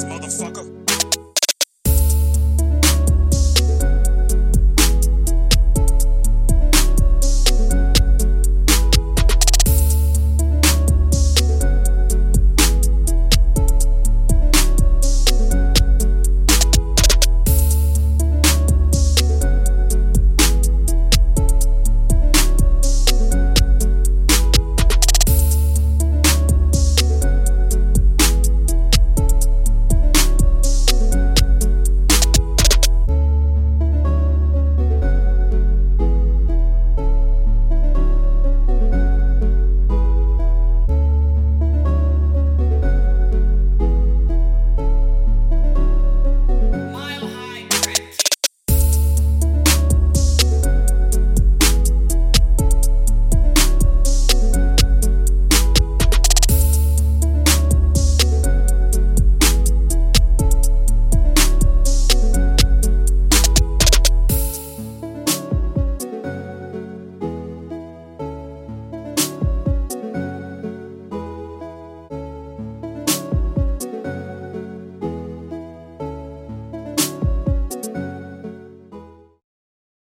this motherfucker.